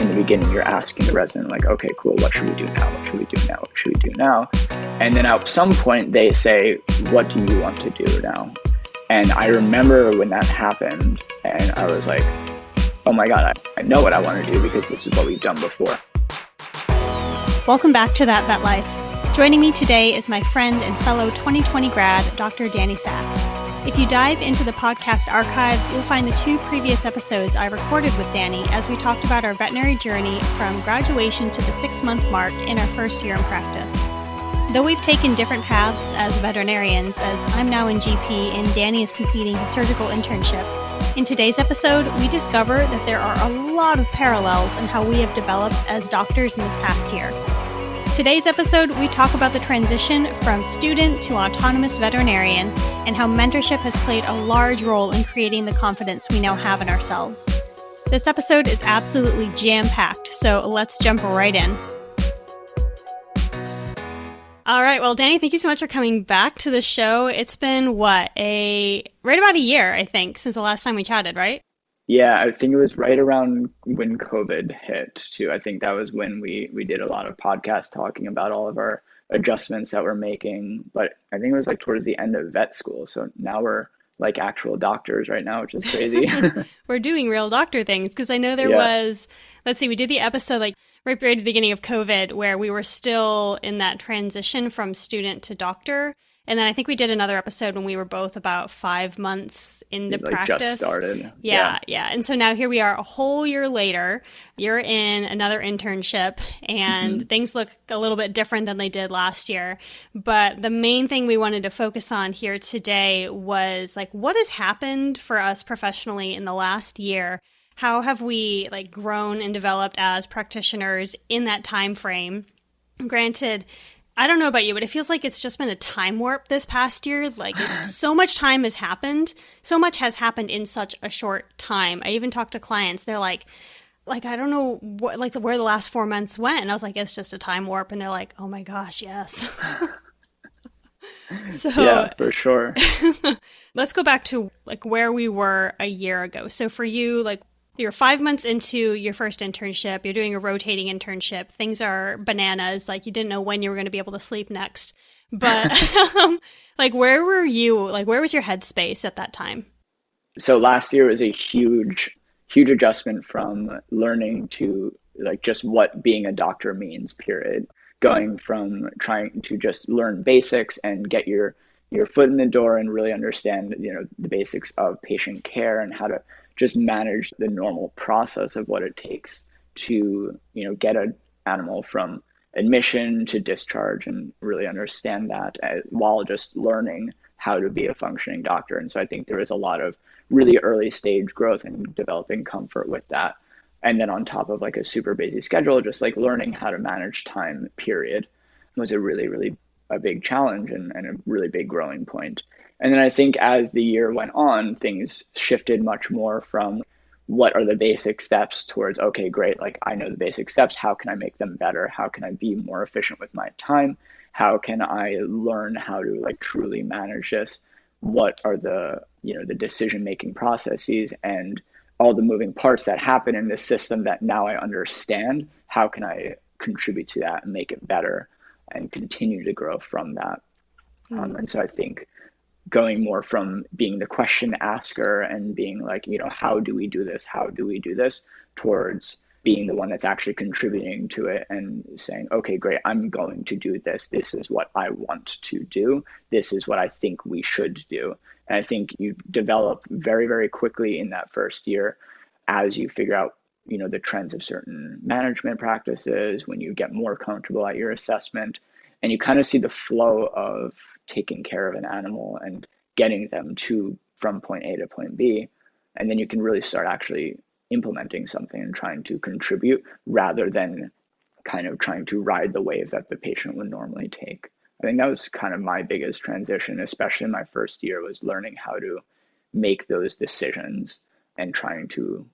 in the beginning, you're asking the resident, like, okay, cool, what should we do now? What should we do now? What should we do now? And then at some point, they say, what do you want to do now? And I remember when that happened, and I was like, oh my God, I, I know what I want to do because this is what we've done before. Welcome back to That Vet Life. Joining me today is my friend and fellow 2020 grad, Dr. Danny Sack. If you dive into the podcast archives, you'll find the two previous episodes I recorded with Danny as we talked about our veterinary journey from graduation to the six month mark in our first year in practice. Though we've taken different paths as veterinarians, as I'm now in GP and Danny is completing his surgical internship, in today's episode, we discover that there are a lot of parallels in how we have developed as doctors in this past year. Today's episode, we talk about the transition from student to autonomous veterinarian and how mentorship has played a large role in creating the confidence we now have in ourselves. This episode is absolutely jam packed, so let's jump right in. All right. Well, Danny, thank you so much for coming back to the show. It's been what, a right about a year, I think, since the last time we chatted, right? Yeah, I think it was right around when COVID hit too. I think that was when we we did a lot of podcasts talking about all of our adjustments that we're making. But I think it was like towards the end of vet school. So now we're like actual doctors right now, which is crazy. we're doing real doctor things because I know there yeah. was let's see, we did the episode like right, right at the beginning of COVID where we were still in that transition from student to doctor. And then I think we did another episode when we were both about five months into like practice. Just started. Yeah, yeah, yeah. And so now here we are a whole year later. You're in another internship and mm-hmm. things look a little bit different than they did last year. But the main thing we wanted to focus on here today was like what has happened for us professionally in the last year? How have we like grown and developed as practitioners in that time frame? Granted, I don't know about you, but it feels like it's just been a time warp this past year. Like it, so much time has happened. So much has happened in such a short time. I even talked to clients. They're like, like I don't know what like where the last four months went. And I was like, it's just a time warp. And they're like, oh my gosh, yes. so yeah, for sure. let's go back to like where we were a year ago. So for you, like you're five months into your first internship, you're doing a rotating internship, things are bananas, like you didn't know when you were going to be able to sleep next. But um, like, where were you? Like, where was your headspace at that time? So last year was a huge, huge adjustment from learning to like just what being a doctor means, period. Going from trying to just learn basics and get your your foot in the door and really understand you know the basics of patient care and how to just manage the normal process of what it takes to you know get an animal from admission to discharge and really understand that as, while just learning how to be a functioning doctor. And so i think there is a lot of really early stage growth and developing comfort with that. And then on top of like a super busy schedule just like learning how to manage time period was a really really a big challenge and, and a really big growing point and then I think as the year went on, things shifted much more from what are the basic steps towards, okay, great, like I know the basic steps. How can I make them better? How can I be more efficient with my time? How can I learn how to like truly manage this? What are the, you know, the decision making processes and all the moving parts that happen in this system that now I understand? How can I contribute to that and make it better and continue to grow from that? Mm-hmm. Um, and so I think going more from being the question asker and being like, you know, how do we do this? How do we do this? Towards being the one that's actually contributing to it and saying, okay, great, I'm going to do this. This is what I want to do. This is what I think we should do. And I think you develop very, very quickly in that first year as you figure out, you know, the trends of certain management practices, when you get more comfortable at your assessment, and you kind of see the flow of taking care of an animal and getting them to from point A to point B. And then you can really start actually implementing something and trying to contribute rather than kind of trying to ride the wave that the patient would normally take. I think that was kind of my biggest transition, especially in my first year, was learning how to make those decisions and trying to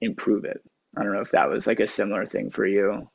improve it. I don't know if that was like a similar thing for you.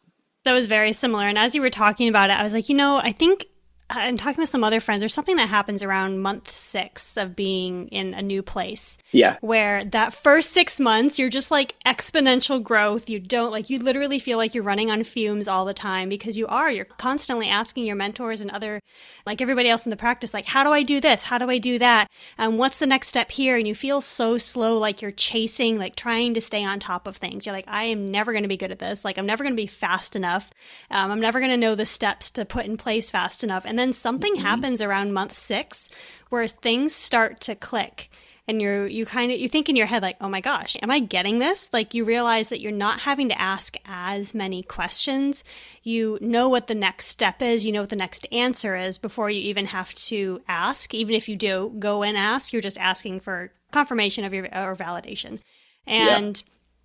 That was very similar. And as you were talking about it, I was like, you know, I think and talking with some other friends, there's something that happens around month six of being in a new place. Yeah. Where that first six months, you're just like exponential growth. You don't like, you literally feel like you're running on fumes all the time because you are. You're constantly asking your mentors and other, like everybody else in the practice, like, how do I do this? How do I do that? And what's the next step here? And you feel so slow, like you're chasing, like trying to stay on top of things. You're like, I am never going to be good at this. Like, I'm never going to be fast enough. Um, I'm never going to know the steps to put in place fast enough. And then something mm-hmm. happens around month six where things start to click and you're you kind of you think in your head like oh my gosh am i getting this? Like you realize that you're not having to ask as many questions. You know what the next step is. You know what the next answer is before you even have to ask. Even if you do go and ask you're just asking for confirmation of your or validation. And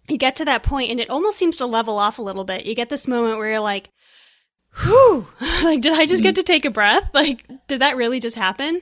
yeah. you get to that point and it almost seems to level off a little bit. You get this moment where you're like whew, like, did I just get to take a breath? Like, did that really just happen?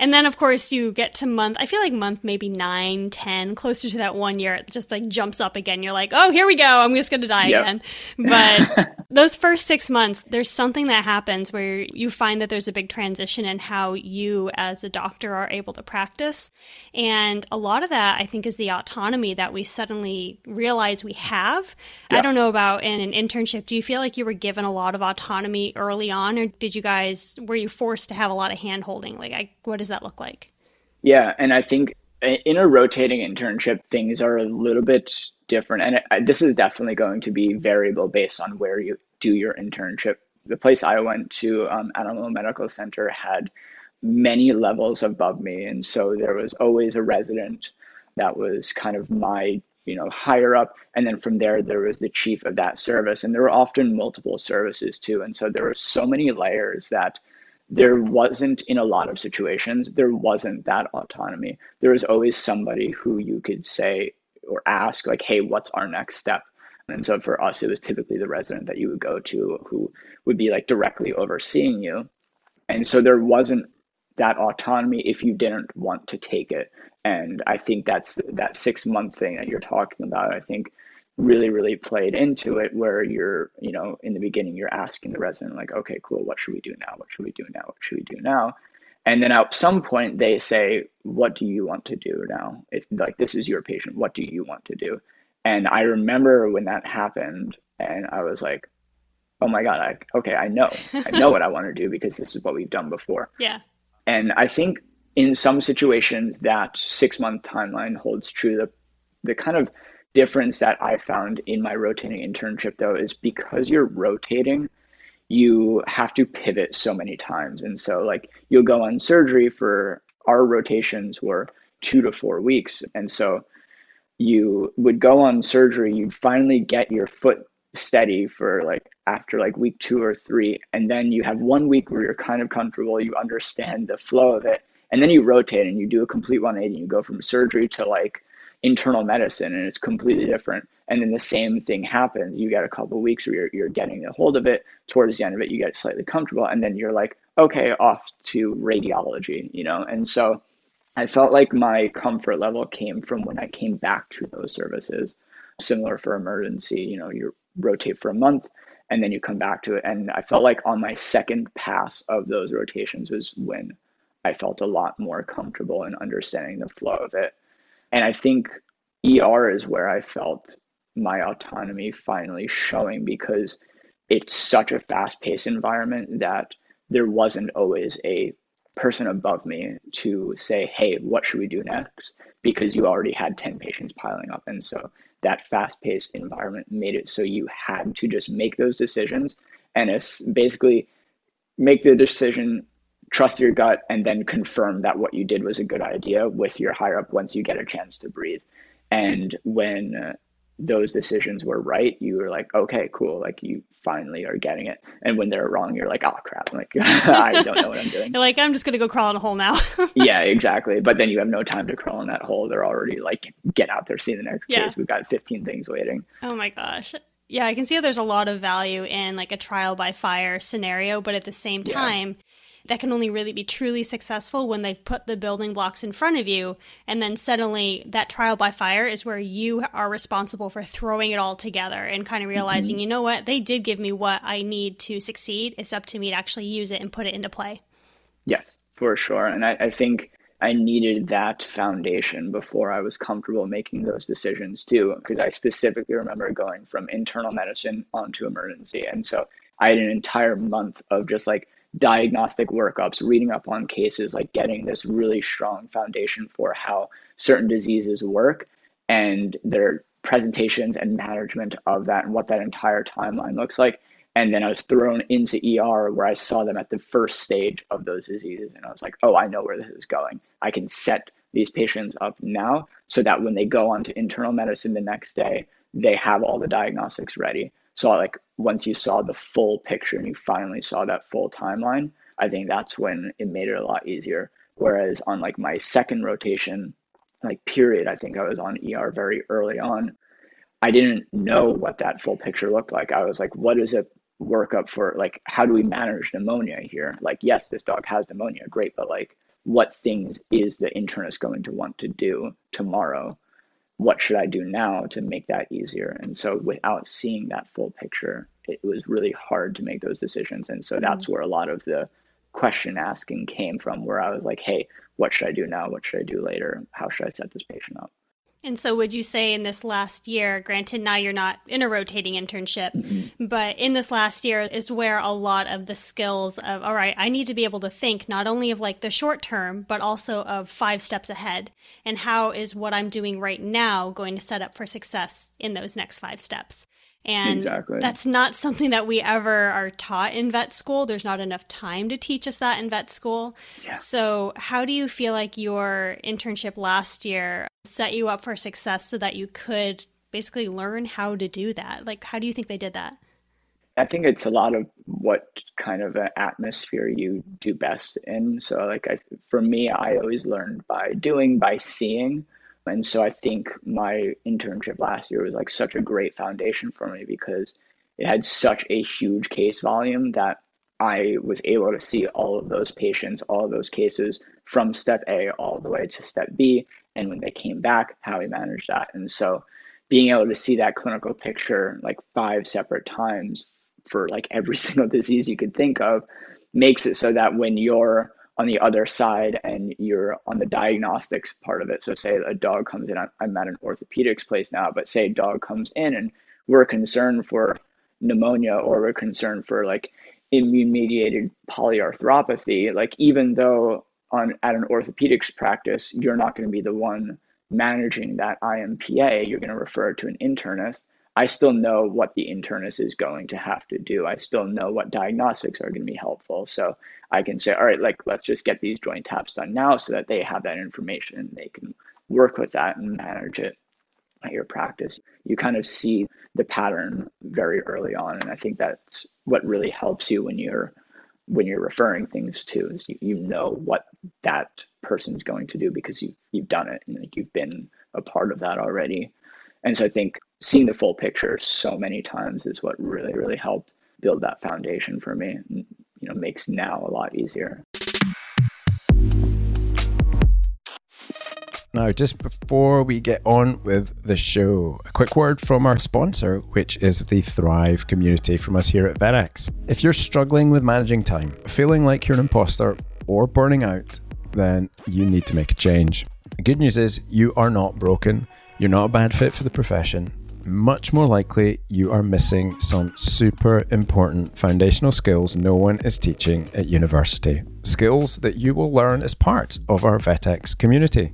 And then, of course, you get to month, I feel like month maybe nine, ten, closer to that one year, it just like jumps up again. You're like, oh, here we go. I'm just going to die yep. again. But those first six months, there's something that happens where you find that there's a big transition in how you as a doctor are able to practice. And a lot of that, I think, is the autonomy that we suddenly realize we have. Yep. I don't know about in an internship. Do you feel like you were given a lot of autonomy early on, or did you guys, were you forced to have a lot of hand holding? Like, I, what does that look like? Yeah, and I think in a rotating internship, things are a little bit different. And it, this is definitely going to be variable based on where you do your internship. The place I went to, um, Animal Medical Center, had many levels above me. And so there was always a resident that was kind of my you know higher up and then from there there was the chief of that service and there were often multiple services too and so there were so many layers that there wasn't in a lot of situations there wasn't that autonomy. There was always somebody who you could say or ask like hey what's our next step? And so for us it was typically the resident that you would go to who would be like directly overseeing you. And so there wasn't that autonomy if you didn't want to take it. And i think that's that six month thing that you're talking about i think really really played into it where you're you know in the beginning you're asking the resident like okay cool what should we do now? What should we do now? What should we do now? And then at some point they say what do you want to do now? If like this is your patient what do you want to do? And i remember when that happened and i was like oh my god i okay i know. I know what i want to do because this is what we've done before. Yeah. And i think in some situations that six month timeline holds true. The the kind of difference that I found in my rotating internship though is because you're rotating, you have to pivot so many times. And so like you'll go on surgery for our rotations were two to four weeks. And so you would go on surgery, you'd finally get your foot steady for like after like week two or three. And then you have one week where you're kind of comfortable, you understand the flow of it. And then you rotate and you do a complete 180 and you go from surgery to like internal medicine and it's completely different. And then the same thing happens. You get a couple of weeks where you're, you're getting a hold of it. Towards the end of it, you get slightly comfortable. And then you're like, okay, off to radiology, you know? And so I felt like my comfort level came from when I came back to those services. Similar for emergency, you know, you rotate for a month and then you come back to it. And I felt like on my second pass of those rotations was when I felt a lot more comfortable in understanding the flow of it. And I think ER is where I felt my autonomy finally showing because it's such a fast paced environment that there wasn't always a person above me to say, hey, what should we do next? Because you already had 10 patients piling up. And so that fast paced environment made it so you had to just make those decisions. And it's basically make the decision trust your gut and then confirm that what you did was a good idea with your higher up once you get a chance to breathe. And when uh, those decisions were right, you were like, okay, cool. Like you finally are getting it. And when they're wrong, you're like, oh crap. like, I don't know what I'm doing. Like, I'm just going to go crawl in a hole now. yeah, exactly. But then you have no time to crawl in that hole. They're already like, get out there, see the next yeah. case. We've got 15 things waiting. Oh my gosh. Yeah, I can see there's a lot of value in like a trial by fire scenario, but at the same time, yeah that can only really be truly successful when they've put the building blocks in front of you and then suddenly that trial by fire is where you are responsible for throwing it all together and kind of realizing mm-hmm. you know what they did give me what i need to succeed it's up to me to actually use it and put it into play Yes, for sure. And I, I think I needed that foundation before I was comfortable making those decisions too, because I specifically remember going from internal medicine onto emergency. And so I had an entire month of just like diagnostic workups, reading up on cases, like getting this really strong foundation for how certain diseases work and their presentations and management of that and what that entire timeline looks like. And then I was thrown into ER where I saw them at the first stage of those diseases. And I was like, oh, I know where this is going. I can set these patients up now so that when they go on to internal medicine the next day, they have all the diagnostics ready. So, like, once you saw the full picture and you finally saw that full timeline, I think that's when it made it a lot easier. Whereas on like my second rotation, like period, I think I was on ER very early on. I didn't know what that full picture looked like. I was like, what is a workup for like how do we manage pneumonia here? Like, yes, this dog has pneumonia, great, but like what things is the internist going to want to do tomorrow? What should I do now to make that easier? And so without seeing that full picture, it was really hard to make those decisions. And so mm-hmm. that's where a lot of the question asking came from where I was like, hey, what should I do now? What should I do later? How should I set this patient up? And so, would you say in this last year, granted, now you're not in a rotating internship, mm-hmm. but in this last year is where a lot of the skills of, all right, I need to be able to think not only of like the short term, but also of five steps ahead. And how is what I'm doing right now going to set up for success in those next five steps? And exactly. that's not something that we ever are taught in vet school. There's not enough time to teach us that in vet school. Yeah. So, how do you feel like your internship last year set you up for success so that you could basically learn how to do that? Like, how do you think they did that? I think it's a lot of what kind of an atmosphere you do best in. So, like, I, for me, I always learned by doing, by seeing. And so I think my internship last year was like such a great foundation for me because it had such a huge case volume that I was able to see all of those patients, all of those cases from step A all the way to step B. And when they came back, how we managed that. And so being able to see that clinical picture like five separate times for like every single disease you could think of makes it so that when you're on the other side and you're on the diagnostics part of it. So say a dog comes in, I'm at an orthopedics place now, but say a dog comes in and we're concerned for pneumonia or we're concerned for like immune mediated polyarthropathy, like even though on at an orthopedics practice, you're not going to be the one managing that IMPA, you're going to refer to an internist. I still know what the internist is going to have to do. I still know what diagnostics are going to be helpful. So I can say, all right, like let's just get these joint taps done now so that they have that information. and They can work with that and manage it at your practice. You kind of see the pattern very early on. And I think that's what really helps you when you're when you're referring things to is you, you know what that person's going to do because you you've done it and like you've been a part of that already. And so I think seeing the full picture so many times is what really, really helped build that foundation for me and you know makes now a lot easier. Now, just before we get on with the show, a quick word from our sponsor, which is the Thrive community from us here at VetX. If you're struggling with managing time, feeling like you're an imposter, or burning out, then you need to make a change. The good news is you are not broken, you're not a bad fit for the profession, much more likely you are missing some super important foundational skills no one is teaching at university. Skills that you will learn as part of our VetX community.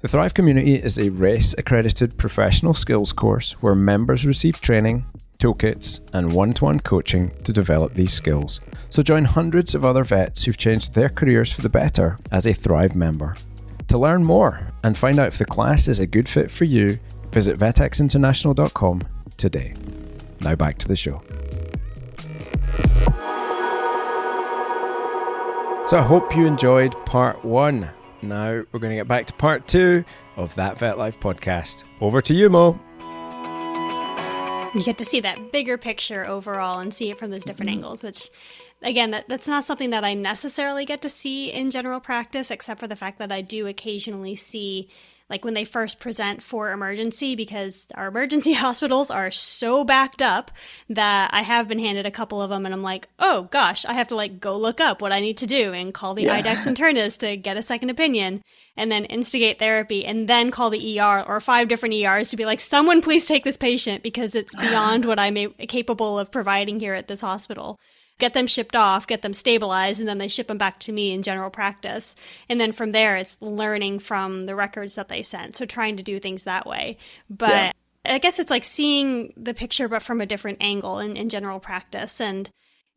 The Thrive community is a RACE accredited professional skills course where members receive training, toolkits, and one to one coaching to develop these skills. So join hundreds of other vets who've changed their careers for the better as a Thrive member. To learn more and find out if the class is a good fit for you, Visit vetxinternational.com today. Now back to the show. So I hope you enjoyed part one. Now we're going to get back to part two of that Vet Life podcast. Over to you, Mo. You get to see that bigger picture overall and see it from those different mm-hmm. angles, which again that, that's not something that i necessarily get to see in general practice except for the fact that i do occasionally see like when they first present for emergency because our emergency hospitals are so backed up that I have been handed a couple of them and I'm like, oh gosh, I have to like go look up what I need to do and call the yeah. IDEXX internist to get a second opinion and then instigate therapy and then call the ER or five different ERs to be like, someone please take this patient because it's beyond what I'm a- capable of providing here at this hospital get them shipped off, get them stabilized, and then they ship them back to me in general practice. And then from there, it's learning from the records that they sent. So trying to do things that way. But yeah. I guess it's like seeing the picture, but from a different angle in, in general practice. And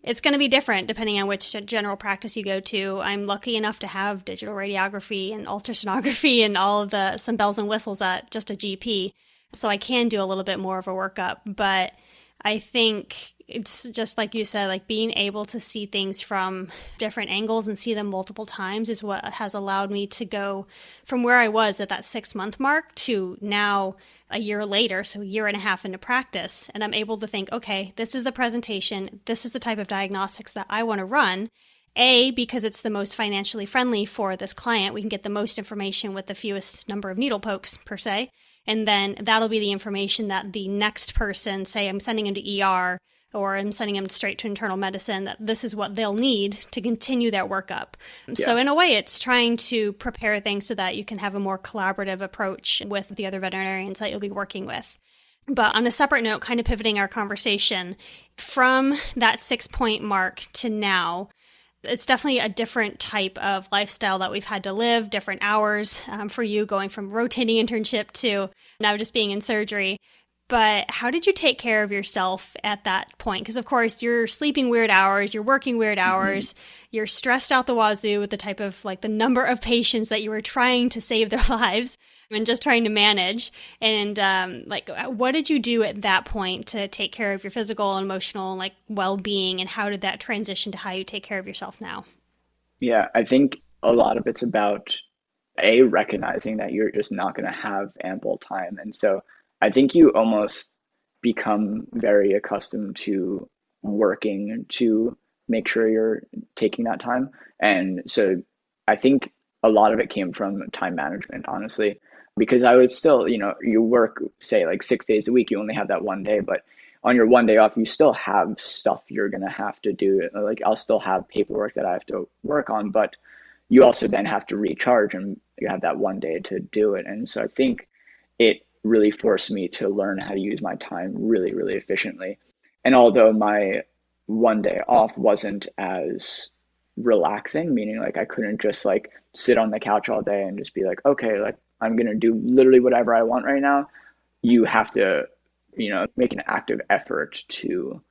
it's going to be different depending on which general practice you go to. I'm lucky enough to have digital radiography and ultrasonography and all of the some bells and whistles at just a GP. So I can do a little bit more of a workup, but I think it's just like you said, like being able to see things from different angles and see them multiple times is what has allowed me to go from where I was at that six month mark to now a year later, so a year and a half into practice. And I'm able to think, okay, this is the presentation, this is the type of diagnostics that I want to run. A, because it's the most financially friendly for this client. We can get the most information with the fewest number of needle pokes, per se. And then that'll be the information that the next person, say I'm sending him to ER or I'm sending them straight to internal medicine, that this is what they'll need to continue their workup. Yeah. So, in a way, it's trying to prepare things so that you can have a more collaborative approach with the other veterinarians that you'll be working with. But on a separate note, kind of pivoting our conversation from that six point mark to now, it's definitely a different type of lifestyle that we've had to live, different hours um, for you going from rotating internship to now just being in surgery. But how did you take care of yourself at that point? Because, of course, you're sleeping weird hours, you're working weird mm-hmm. hours, mm-hmm. you're stressed out the wazoo with the type of like the number of patients that you were trying to save their lives and just trying to manage. And, um, like, what did you do at that point to take care of your physical and emotional like well being? And how did that transition to how you take care of yourself now? Yeah, I think a lot of it's about a recognizing that you're just not going to have ample time. And so, I think you almost become very accustomed to working to make sure you're taking that time. And so I think a lot of it came from time management, honestly, because I would still, you know, you work, say, like six days a week, you only have that one day, but on your one day off, you still have stuff you're going to have to do. Like, I'll still have paperwork that I have to work on, but you also then have to recharge and you have that one day to do it. And so I think it really forced me to learn how to use my time really, really efficiently. And although my one day off wasn't as relaxing, meaning like I couldn't just like sit on the couch all day and just be like, okay, like I'm going to do literally whatever I want right now. You have to, you know, make an active effort to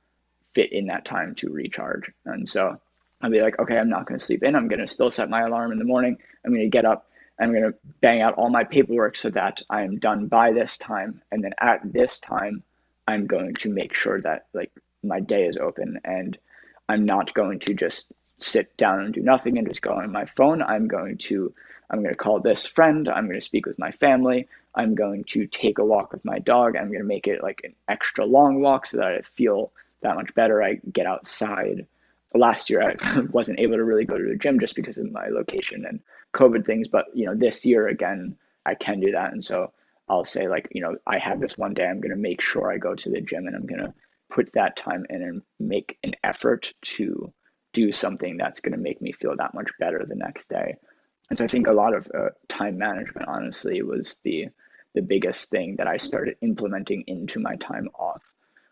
fit in that time to recharge. And so I'll be like, okay, I'm not going to sleep in. I'm going to still set my alarm in the morning. I'm going to get up I'm going to bang out all my paperwork so that I am done by this time. And then at this time, I'm going to make sure that like my day is open and I'm not going to just sit down and do nothing and just go on my phone. I'm going to I'm going to call this friend. I'm going to speak with my family. I'm going to take a walk with my dog. I'm going to make it like an extra long walk so that I feel that much better. I get outside. Last year, I wasn't able to really go to the gym just because of my location and COVID things, but you know, this year again, I can do that. And so I'll say like, you know, I have this one day, I'm going to make sure I go to the gym and I'm going to put that time in and make an effort to do something that's going to make me feel that much better the next day. And so I think a lot of uh, time management, honestly, was the the biggest thing that I started implementing into my time off,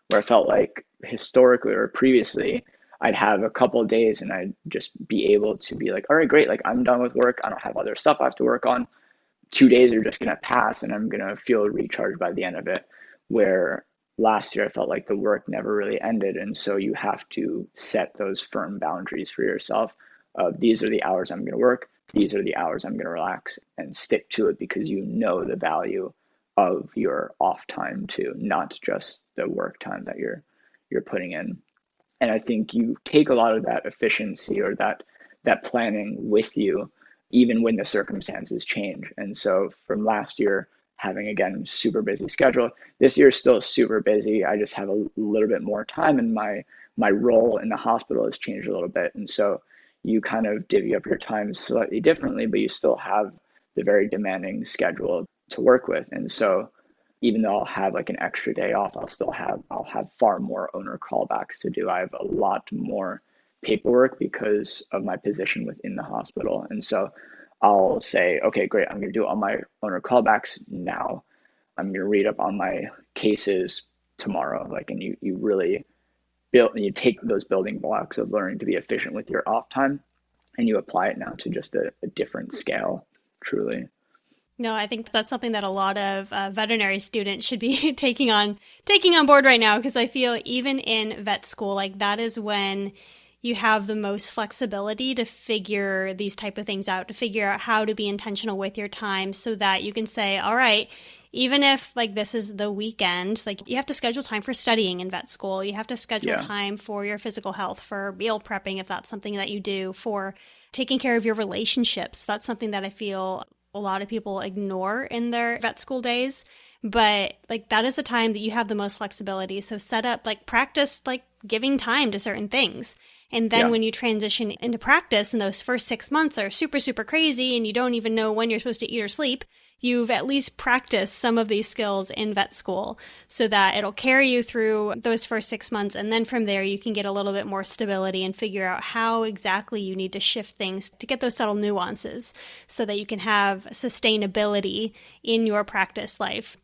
where I felt like historically or previously I'd have a couple days and I'd just be able to be like, all right, great. Like I'm done with work. I don't have other stuff I have to work on. Two days are just going to pass and I'm going to feel recharged by the end of it. Where last year I felt like the work never really ended. And so you have to set those firm boundaries for yourself of these are the hours I'm going to work. These are the hours I'm going to relax and stick to it because you know the value of your off time too, not just the work time that you're you're putting in and I think you take a lot of that efficiency or that that planning with you, even when the circumstances change. And so from last year, having again super busy schedule, this year is still super busy. I just have a little bit more time, and my my role in the hospital has changed a little bit. And so you kind of divvy up your time slightly differently, but you still have the very demanding schedule to work with. And so even though I'll have like an extra day off, I'll still have I'll have far more owner callbacks to do. I have a lot more paperwork because of my position within the hospital. And so I'll say, okay, great, I'm gonna do all my owner callbacks now. I'm gonna read up on my cases tomorrow. Like and you you really build and you take those building blocks of learning to be efficient with your off time and you apply it now to just a, a different scale, truly. No, I think that's something that a lot of uh, veterinary students should be taking on taking on board right now because I feel even in vet school, like that is when you have the most flexibility to figure these type of things out, to figure out how to be intentional with your time so that you can say, all right, even if like this is the weekend, like you have to schedule time for studying in vet school. You have to schedule yeah. time for your physical health, for meal prepping if that's something that you do, for taking care of your relationships. That's something that I feel a lot of people ignore in their vet school days but like that is the time that you have the most flexibility so set up like practice like giving time to certain things and then yeah. when you transition into practice and those first six months are super super crazy and you don't even know when you're supposed to eat or sleep you've at least practiced some of these skills in vet school so that it'll carry you through those first six months. And then from there, you can get a little bit more stability and figure out how exactly you need to shift things to get those subtle nuances so that you can have sustainability in your practice life.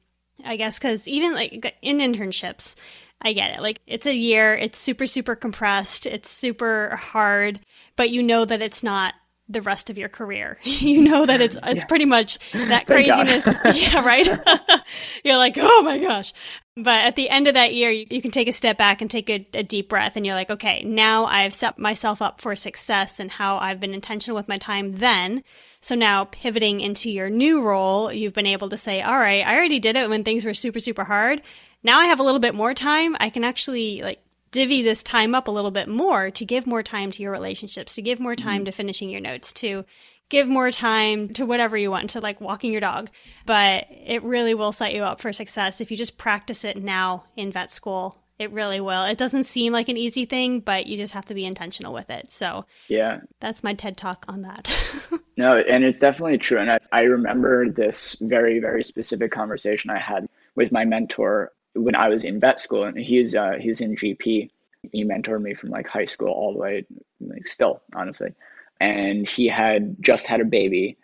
I guess because even like in internships, I get it. Like it's a year, it's super, super compressed, it's super hard, but you know that it's not the rest of your career. you know that it's it's yeah. pretty much that craziness. yeah, right. you're like, oh my gosh. But at the end of that year, you, you can take a step back and take a, a, deep breath, and you're like, okay, now I've set myself up for success and how I've been intentional with my time then. So now pivoting into your new role, you've been able to say, all right, I already did it when things were super, super hard. Now I have a little bit more time. I can actually like divvy this time up a little bit more to give more time to your relationships, to give more time mm-hmm. to finishing your notes, to give more time to whatever you want, to like walking your dog. But it really will set you up for success if you just practice it now in vet school. It really will. It doesn't seem like an easy thing, but you just have to be intentional with it. So, yeah, that's my TED talk on that. no, and it's definitely true. And I, I remember this very, very specific conversation I had with my mentor when I was in vet school, and he's uh, he's in GP. He mentored me from like high school all the way, like still honestly, and he had just had a baby,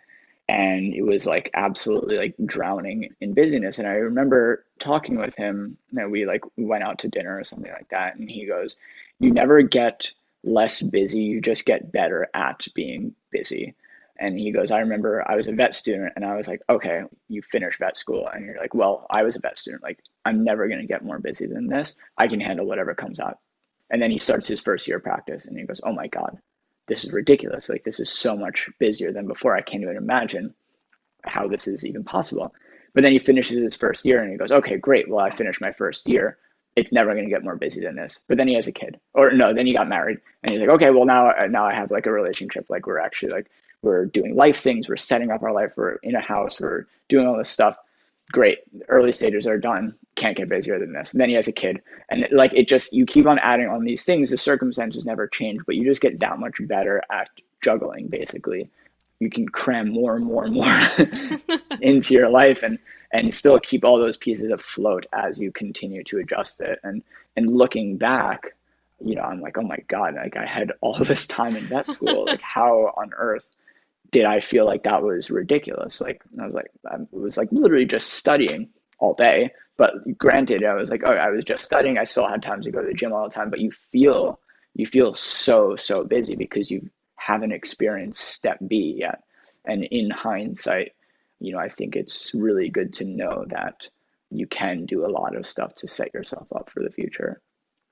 and it was like absolutely like drowning in busyness. And I remember talking with him. Know, we like we went out to dinner or something like that, and he goes, "You never get less busy. You just get better at being busy." And he goes, I remember I was a vet student and I was like, okay, you finished vet school. And you're like, well, I was a vet student. Like, I'm never going to get more busy than this. I can handle whatever comes out. And then he starts his first year of practice and he goes, oh my God, this is ridiculous. Like, this is so much busier than before. I can't even imagine how this is even possible. But then he finishes his first year and he goes, okay, great. Well, I finished my first year. It's never going to get more busy than this. But then he has a kid, or no, then he got married, and he's like, okay, well now, now I have like a relationship. Like we're actually like we're doing life things, we're setting up our life, we're in a house, we're doing all this stuff. Great. Early stages are done. Can't get busier than this. And then he has a kid. And it, like it just you keep on adding on these things. The circumstances never change, but you just get that much better at juggling basically. You can cram more and more and more into your life and and still keep all those pieces afloat as you continue to adjust it. And and looking back, you know, I'm like, oh my God, like I had all this time in vet school. like how on earth did I feel like that was ridiculous? Like I was like, I was like literally just studying all day. But granted, I was like, oh, I was just studying. I still had time to go to the gym all the time. But you feel you feel so so busy because you haven't experienced step B yet. And in hindsight, you know, I think it's really good to know that you can do a lot of stuff to set yourself up for the future.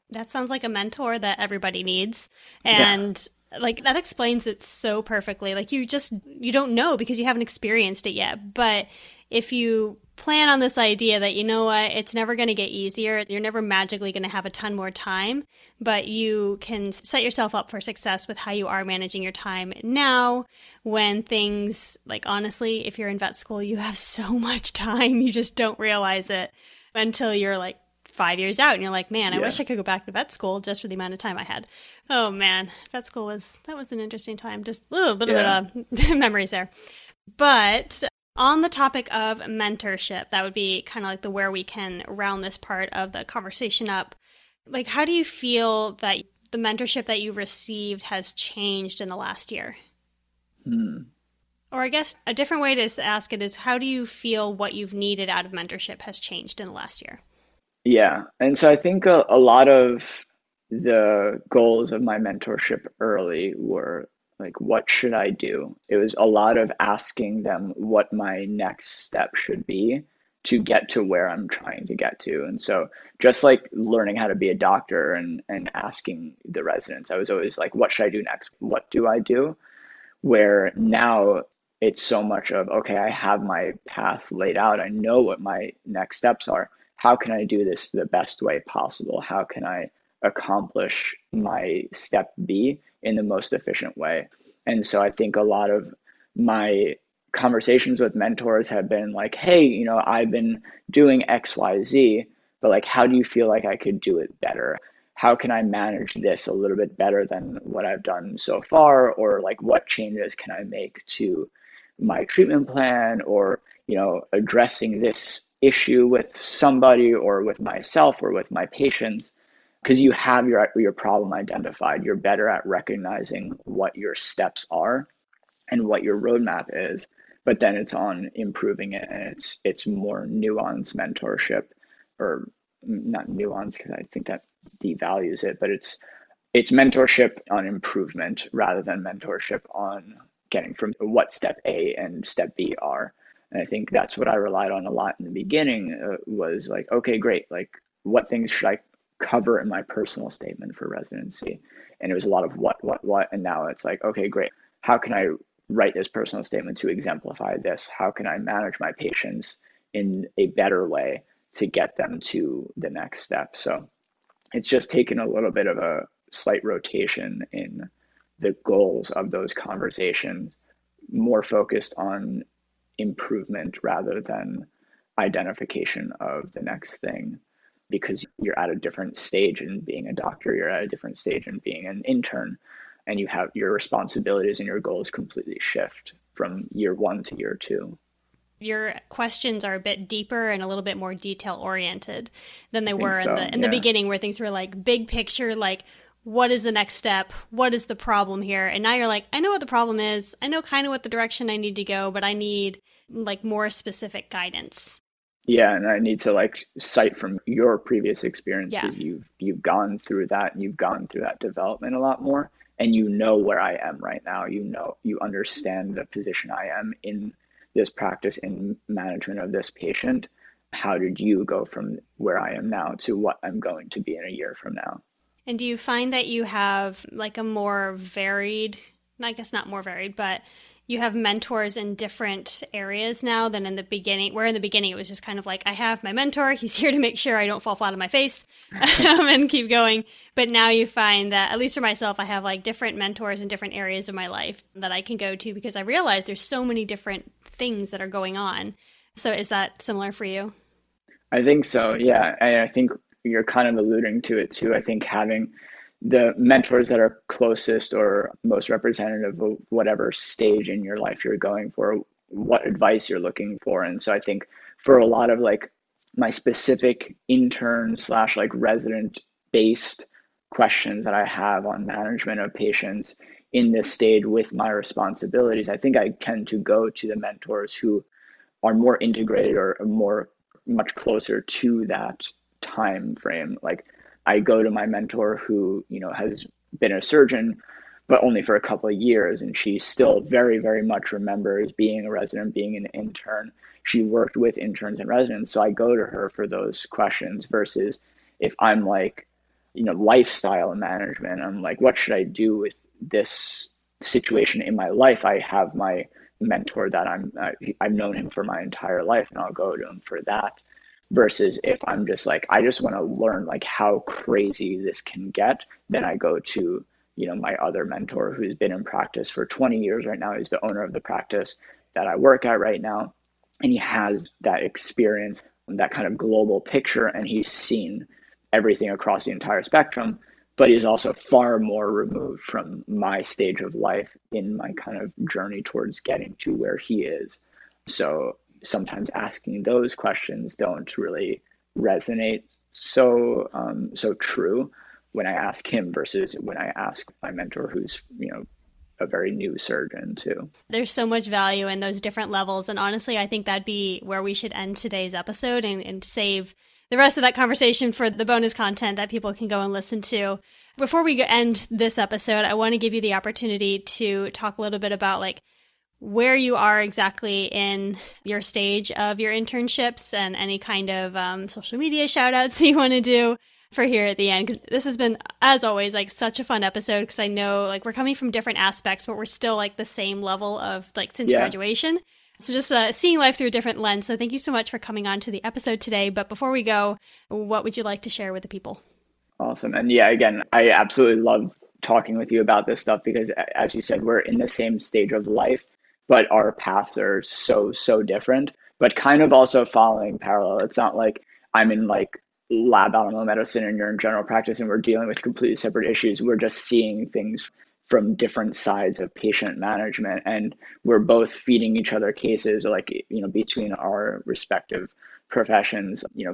That sounds like a mentor that everybody needs. And yeah like that explains it so perfectly. Like you just you don't know because you haven't experienced it yet. But if you plan on this idea that you know what it's never going to get easier you're never magically going to have a ton more time but you can set yourself up for success with how you are managing your time now when things like honestly if you're in vet school you have so much time you just don't realize it until you're like five years out and you're like, man, I yeah. wish I could go back to vet school just for the amount of time I had. Oh man, vet school was that was an interesting time. Just a little bit yeah. of uh, memories there. But On the topic of mentorship, that would be kind of like the where we can round this part of the conversation up. Like, how do you feel that the mentorship that you received has changed in the last year? Hmm. Or I guess a different way to ask it is how do you feel what you've needed out of mentorship has changed in the last year? Yeah. And so I think a, a lot of the goals of my mentorship early were like what should i do? It was a lot of asking them what my next step should be to get to where i'm trying to get to. And so just like learning how to be a doctor and and asking the residents i was always like what should i do next? What do i do? Where now it's so much of okay i have my path laid out. I know what my next steps are how can i do this the best way possible how can i accomplish my step b in the most efficient way. And so I think a lot of my conversations with mentors have been like, hey, you know, I've been doing XYZ, but like, how do you feel like I could do it better? How can I manage this a little bit better than what I've done so far? Or like, what changes can I make to my treatment plan or, you know, addressing this issue with somebody or with myself or with my patients? because you have your your problem identified you're better at recognizing what your steps are and what your roadmap is but then it's on improving it and it's it's more nuanced mentorship or not nuanced because i think that devalues it but it's it's mentorship on improvement rather than mentorship on getting from what step a and step b are and i think that's what i relied on a lot in the beginning uh, was like okay great like what things should i cover in my personal statement for residency. And it was a lot of what, what, what. And now it's like, okay, great. How can I write this personal statement to exemplify this? How can I manage my patients in a better way to get them to the next step? So it's just taken a little bit of a slight rotation in the goals of those conversations, more focused on improvement rather than identification of the next thing because you're at a different stage in being a doctor, you're at a different stage in being an intern, and you have your responsibilities and your goals completely shift from year one to year two. Your questions are a bit deeper and a little bit more detail oriented than they were so, in the in yeah. the beginning, where things were like big picture, like what is the next step? What is the problem here? And now you're like, I know what the problem is. I know kind of what the direction I need to go, but I need like more specific guidance. Yeah, and I need to like cite from your previous experience yeah. you've you've gone through that and you've gone through that development a lot more and you know where I am right now. You know you understand the position I am in this practice in management of this patient. How did you go from where I am now to what I'm going to be in a year from now? And do you find that you have like a more varied, I guess not more varied, but you have mentors in different areas now than in the beginning where in the beginning it was just kind of like i have my mentor he's here to make sure i don't fall flat on my face um, and keep going. But now you find that at least for myself i have like different mentors in different areas of my life that i can go to because i realize there's so many different things that are going on. So is that similar for you? I think so. Yeah. I, I think you're kind of alluding to it too i think having the mentors that are closest or most representative of whatever stage in your life you're going for, what advice you're looking for. And so I think for a lot of like my specific intern slash like resident based questions that I have on management of patients in this stage with my responsibilities, I think I tend to go to the mentors who are more integrated or more much closer to that time frame. Like I go to my mentor who, you know, has been a surgeon, but only for a couple of years. And she still very, very much remembers being a resident, being an intern. She worked with interns and residents. So I go to her for those questions versus if I'm like, you know, lifestyle management, I'm like, what should I do with this situation in my life? I have my mentor that I'm, I've known him for my entire life and I'll go to him for that versus if I'm just like I just want to learn like how crazy this can get, then I go to you know my other mentor who's been in practice for 20 years right now. He's the owner of the practice that I work at right now, and he has that experience, that kind of global picture, and he's seen everything across the entire spectrum. But he's also far more removed from my stage of life in my kind of journey towards getting to where he is. So sometimes asking those questions don't really resonate so um, so true when I ask him versus when I ask my mentor, who's you know a very new surgeon too. There's so much value in those different levels, and honestly, I think that'd be where we should end today's episode and, and save the rest of that conversation for the bonus content that people can go and listen to. Before we end this episode, I want to give you the opportunity to talk a little bit about like where you are exactly in your stage of your internships and any kind of um, social media shout outs that you want to do for here at the end because this has been as always like such a fun episode because i know like we're coming from different aspects but we're still like the same level of like since yeah. graduation. So just uh, seeing life through a different lens. So thank you so much for coming on to the episode today. But before we go what would you like to share with the people? Awesome. And yeah again i absolutely love talking with you about this stuff because as you said we're in the same stage of life but our paths are so so different but kind of also following parallel. It's not like i'm in like lab animal medicine and you're in general practice and we're dealing with completely separate issues. We're just seeing things from different sides of patient management and we're both feeding each other cases like you know between our respective professions you know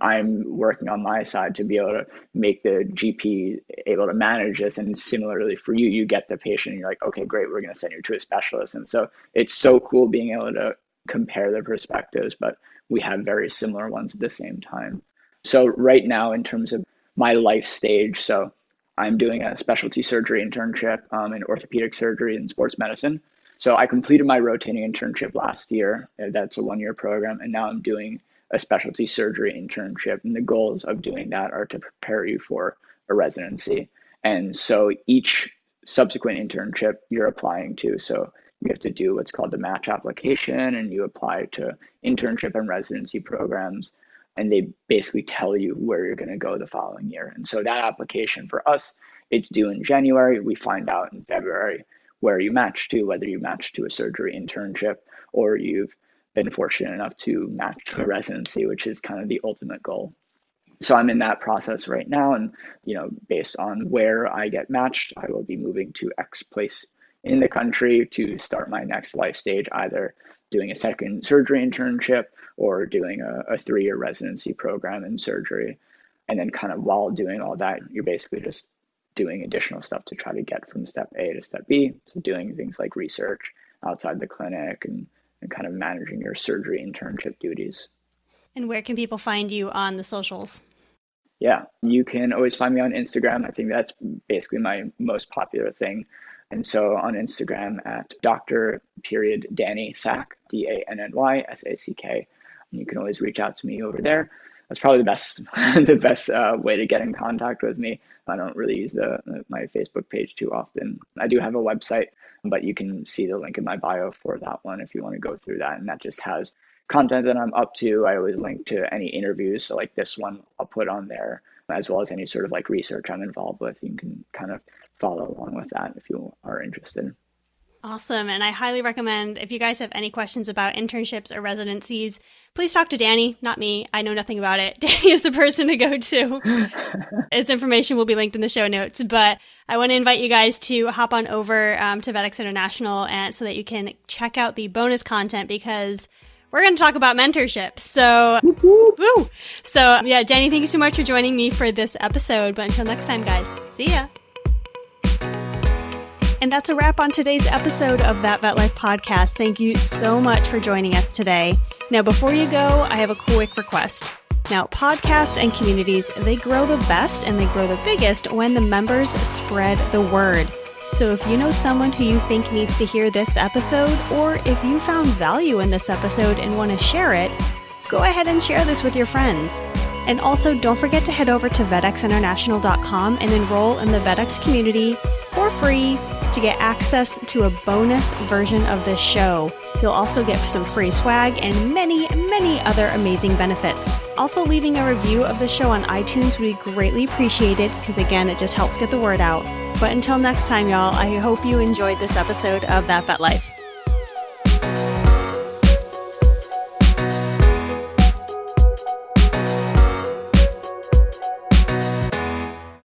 i'm working on my side to be able to make the gp able to manage this and similarly for you you get the patient and you're like okay great we're going to send you to a specialist and so it's so cool being able to compare the perspectives but we have very similar ones at the same time so right now, in terms of my life stage, so I'm doing a specialty surgery internship um, in orthopedic surgery and sports medicine. So I completed my rotating internship last year. That's a one-year program, and now I'm doing a specialty surgery internship. And the goals of doing that are to prepare you for a residency. And so each subsequent internship you're applying to, so you have to do what's called the match application, and you apply to internship and residency programs and they basically tell you where you're going to go the following year. And so that application for us, it's due in January. We find out in February where you match to, whether you match to a surgery internship or you've been fortunate enough to match a residency, which is kind of the ultimate goal. So I'm in that process right now, and you know, based on where I get matched, I will be moving to X place in the country to start my next life stage, either doing a second surgery internship or doing a, a three year residency program in surgery. And then, kind of while doing all that, you're basically just doing additional stuff to try to get from step A to step B. So, doing things like research outside the clinic and, and kind of managing your surgery internship duties. And where can people find you on the socials? Yeah, you can always find me on Instagram. I think that's basically my most popular thing. And so on Instagram at Dr. period Danny Sack, D A N N Y S A C K. And you can always reach out to me over there. That's probably the best the best uh, way to get in contact with me. I don't really use the my Facebook page too often. I do have a website, but you can see the link in my bio for that one if you want to go through that. And that just has content that I'm up to. I always link to any interviews. So like this one, I'll put on there as well as any sort of like research I'm involved with. You can kind of follow along with that if you are interested. Awesome. And I highly recommend if you guys have any questions about internships or residencies, please talk to Danny, not me. I know nothing about it. Danny is the person to go to. Its information will be linked in the show notes. But I want to invite you guys to hop on over um, to VetX International and so that you can check out the bonus content because we're going to talk about mentorship. So, woo! So, yeah, Danny, thank you so much for joining me for this episode. But until next time, guys, see ya. And that's a wrap on today's episode of That Vet Life podcast. Thank you so much for joining us today. Now, before you go, I have a quick request. Now, podcasts and communities, they grow the best and they grow the biggest when the members spread the word. So if you know someone who you think needs to hear this episode, or if you found value in this episode and want to share it, go ahead and share this with your friends. And also, don't forget to head over to vetxinternational.com and enroll in the VetX community for free to get access to a bonus version of this show. You'll also get some free swag and many, many other amazing benefits. Also, leaving a review of the show on iTunes would be greatly appreciated because, again, it just helps get the word out. But until next time, y'all, I hope you enjoyed this episode of That Vet Life.